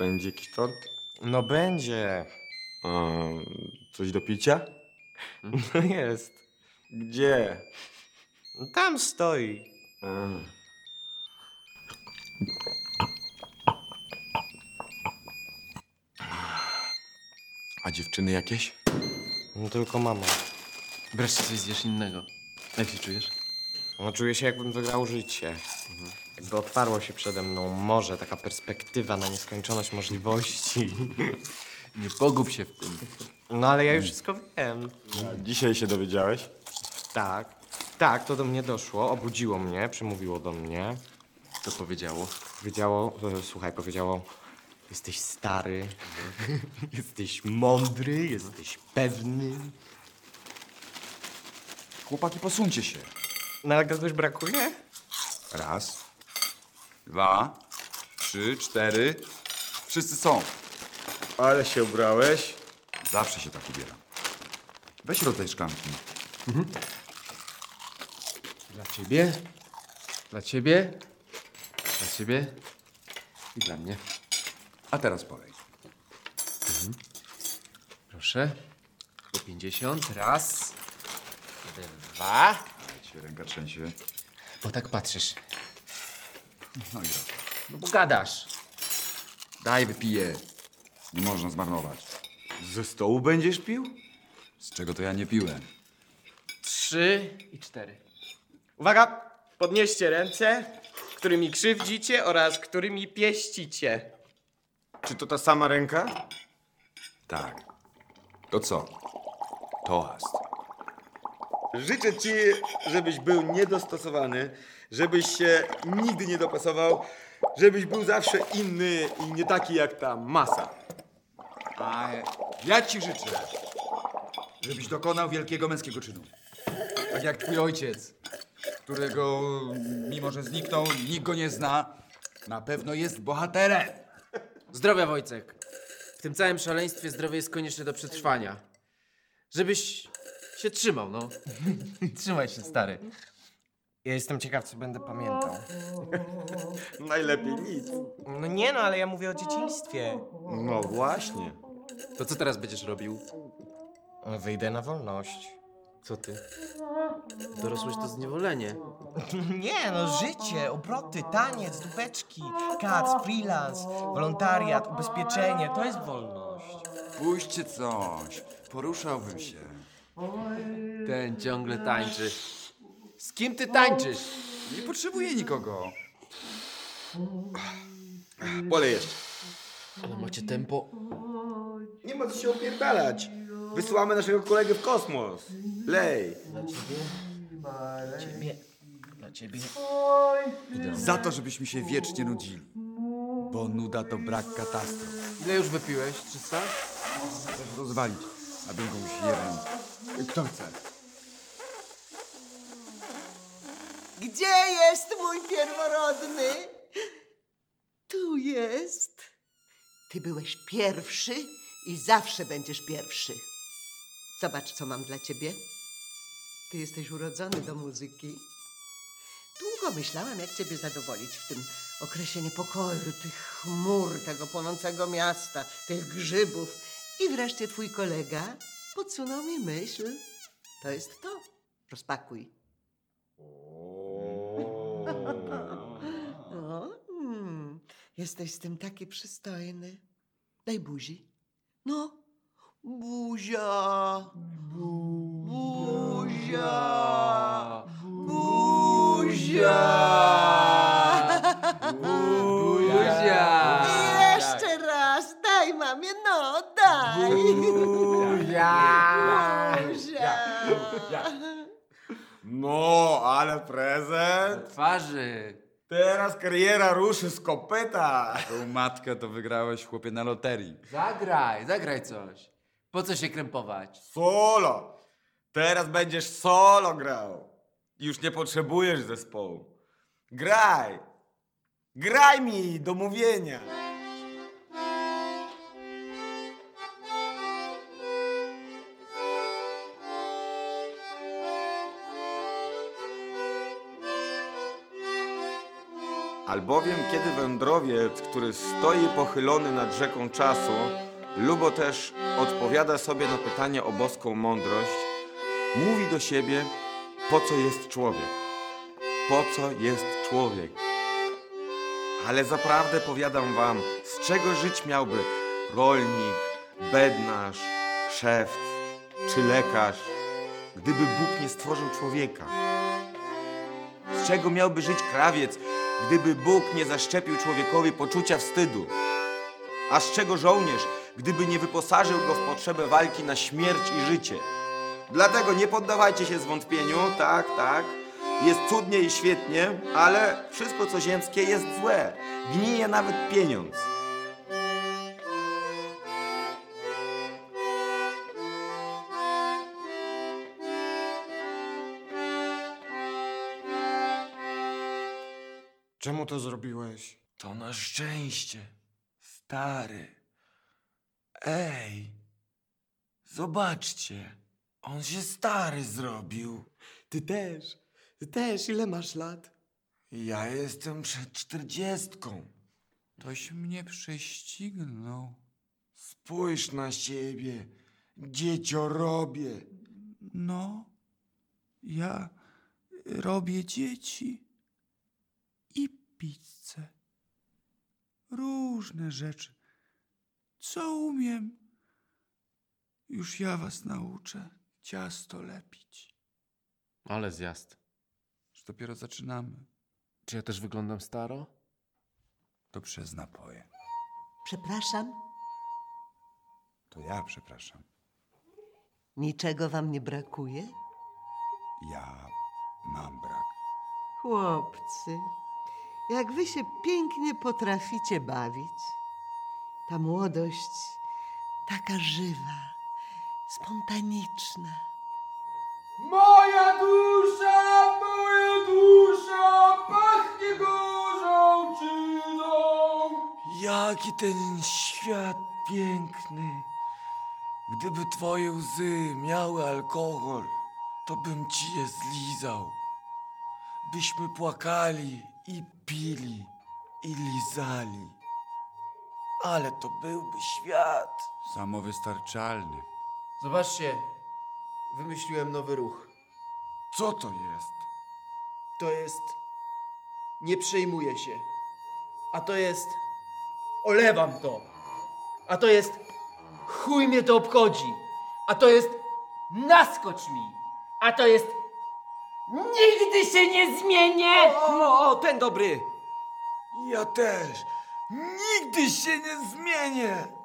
Będzie jakiś tort? No będzie. A, coś do picia? No jest. Gdzie? Tam stoi. A. A dziewczyny jakieś? No tylko mama. Wreszcie coś zjesz innego. Jak się czujesz? No czuję się jakbym wygrał życie. Jakby otwarło się przede mną morze, taka perspektywa na nieskończoność możliwości. Nie pogub się w tym. No ale ja już wszystko wiem. A dzisiaj się dowiedziałeś? Tak. Tak, to do mnie doszło, obudziło mnie, przemówiło do mnie. To powiedziało. Powiedziało, e, słuchaj, powiedziało, jesteś stary, jesteś mądry, jesteś pewny. Chłopaki, posuńcie się. No ale kogoś brakuje? Raz, dwa, trzy, cztery. Wszyscy są. Ale się ubrałeś. Zawsze się tak ubieram. Weź rodzaj szklanki. Dla ciebie, dla ciebie, dla ciebie i dla mnie. A teraz polej. Proszę. Po 50. Raz. Dwa. Cię ręka trzęsie. Bo tak patrzysz. No i raz. No bo gadasz. Daj, wypiję. Nie można zmarnować. Ze stołu będziesz pił? Z czego to ja nie piłem? Trzy i cztery. Uwaga! Podnieście ręce, którymi krzywdzicie oraz którymi pieścicie. Czy to ta sama ręka? Tak. To co? Toast. Życzę ci, żebyś był niedostosowany, żebyś się nigdy nie dopasował, żebyś był zawsze inny i nie taki jak ta masa. A ja ci życzę, żebyś dokonał wielkiego męskiego czynu. Tak jak twój ojciec, którego, mimo że zniknął, nikt go nie zna, na pewno jest bohaterem. Zdrowia, Wojcek. W tym całym szaleństwie zdrowie jest konieczne do przetrwania. Żebyś się trzymał, no. Trzymaj się, stary. Ja jestem ciekaw, co będę pamiętał. Najlepiej nic. No nie no, ale ja mówię o dzieciństwie. No właśnie. To co teraz będziesz robił? Wyjdę na wolność. Co ty? Dorosłeś to zniewolenie. Nie no, życie, obroty, taniec, dupeczki, kac, freelance, wolontariat, ubezpieczenie, to jest wolność. Puśćcie coś, poruszałbym się. Ten ciągle tańczy. Z kim ty tańczysz? Nie potrzebuję nikogo. Polej jeszcze. Ale macie tempo. Nie ma co się opierdalać. Wysyłamy naszego kolegę w kosmos. Lej. Ciebie. Dla ciebie. Za to, żebyśmy się wiecznie nudzili. Bo nuda to brak katastrof. Ile już wypiłeś? 300? Chcesz rozwalić, a drugą jeden. Kto chce? Gdzie jest mój pierworodny? Tu jest. Ty byłeś pierwszy i zawsze będziesz pierwszy. Zobacz, co mam dla ciebie. Ty jesteś urodzony do muzyki. Długo myślałam, jak ciebie zadowolić w tym okresie niepokoju, tych chmur, tego płonącego miasta, tych grzybów. I wreszcie twój kolega podsunął mi myśl. To jest to. Rozpakuj. O, mm, jesteś z tym taki przystojny. Daj buzi. No, buzia. Buzia. Buzia. Buzia! Jeszcze raz, daj mamie, no, daj. Buzia. No, ale prezent. Twarzy. Teraz kariera ruszy z kopyta. Tą matkę to wygrałeś, chłopie, na loterii. Zagraj, zagraj coś. Po co się krępować? Solo. Teraz będziesz solo grał. Już nie potrzebujesz zespołu. Graj. Graj mi do mówienia. Albowiem kiedy wędrowiec, który stoi pochylony nad rzeką czasu, lubo też odpowiada sobie na pytanie o boską mądrość, mówi do siebie, po co jest człowiek? Po co jest człowiek? Ale zaprawdę powiadam wam, z czego żyć miałby rolnik, bednarz, szewc czy lekarz, gdyby Bóg nie stworzył człowieka? Z czego miałby żyć krawiec, gdyby Bóg nie zaszczepił człowiekowi poczucia wstydu? A z czego żołnierz, gdyby nie wyposażył go w potrzebę walki na śmierć i życie? Dlatego nie poddawajcie się zwątpieniu, tak, tak. Jest cudnie i świetnie, ale wszystko co ziemskie jest złe. Gnije nawet pieniądz. Czemu to zrobiłeś? To na szczęście, stary. Ej, zobaczcie, on się stary zrobił. Ty też. Ty też. Ile masz lat? Ja jestem przed czterdziestką. Toś mnie prześcignął. Spójrz na siebie, dziecior robię. No, ja robię dzieci pizzę. Różne rzeczy. Co umiem? Już ja was nauczę ciasto lepić. Ale zjazd. Już dopiero zaczynamy. Czy ja też wyglądam staro? To przez napoje. Przepraszam, To ja przepraszam. niczego wam nie brakuje? Ja mam brak. Chłopcy, jak wy się pięknie potraficie bawić. Ta młodość taka żywa, spontaniczna. Moja dusza, moja dusza, pachnie gorzałczyną. Jaki ten świat piękny. Gdyby twoje łzy miały alkohol, to bym ci je zlizał. Byśmy płakali i pili i lizali. Ale to byłby świat. Samowystarczalny. Zobaczcie, wymyśliłem nowy ruch. Co to jest? To jest nie przejmuję się. A to jest olewam to. A to jest chuj mnie to obchodzi. A to jest naskocz mi. A to jest nigdy się nie zmienię. O, o, ten dobry! Ja też. Nigdy się nie zmienię.